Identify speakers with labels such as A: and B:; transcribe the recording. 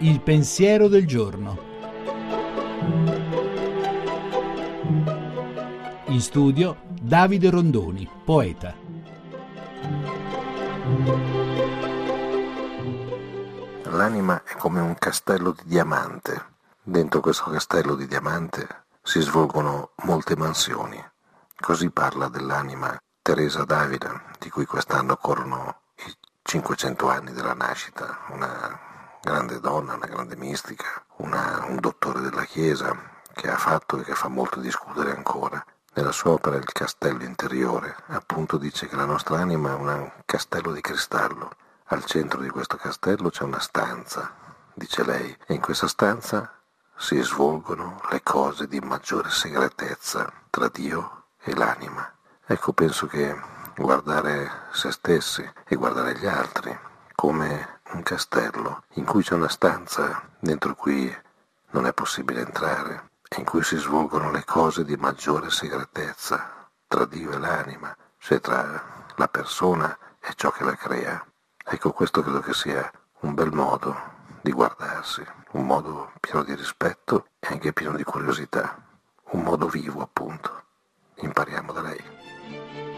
A: Il pensiero del giorno. In studio Davide Rondoni, poeta.
B: L'anima è come un castello di diamante. Dentro questo castello di diamante si svolgono molte mansioni. Così parla dell'anima Teresa Davide, di cui quest'anno corrono i 500 anni della nascita, una grande donna, una grande mistica, una, un dottore della Chiesa che ha fatto e che fa molto discutere ancora. Nella sua opera Il castello interiore, appunto dice che la nostra anima è un castello di cristallo. Al centro di questo castello c'è una stanza, dice lei, e in questa stanza si svolgono le cose di maggiore segretezza tra Dio e l'anima. Ecco, penso che guardare se stessi e guardare gli altri come un castello in cui c'è una stanza dentro cui non è possibile entrare in cui si svolgono le cose di maggiore segretezza tra Dio e l'anima, cioè tra la persona e ciò che la crea. Ecco, questo credo che sia un bel modo di guardarsi, un modo pieno di rispetto e anche pieno di curiosità, un modo vivo appunto. Impariamo da lei.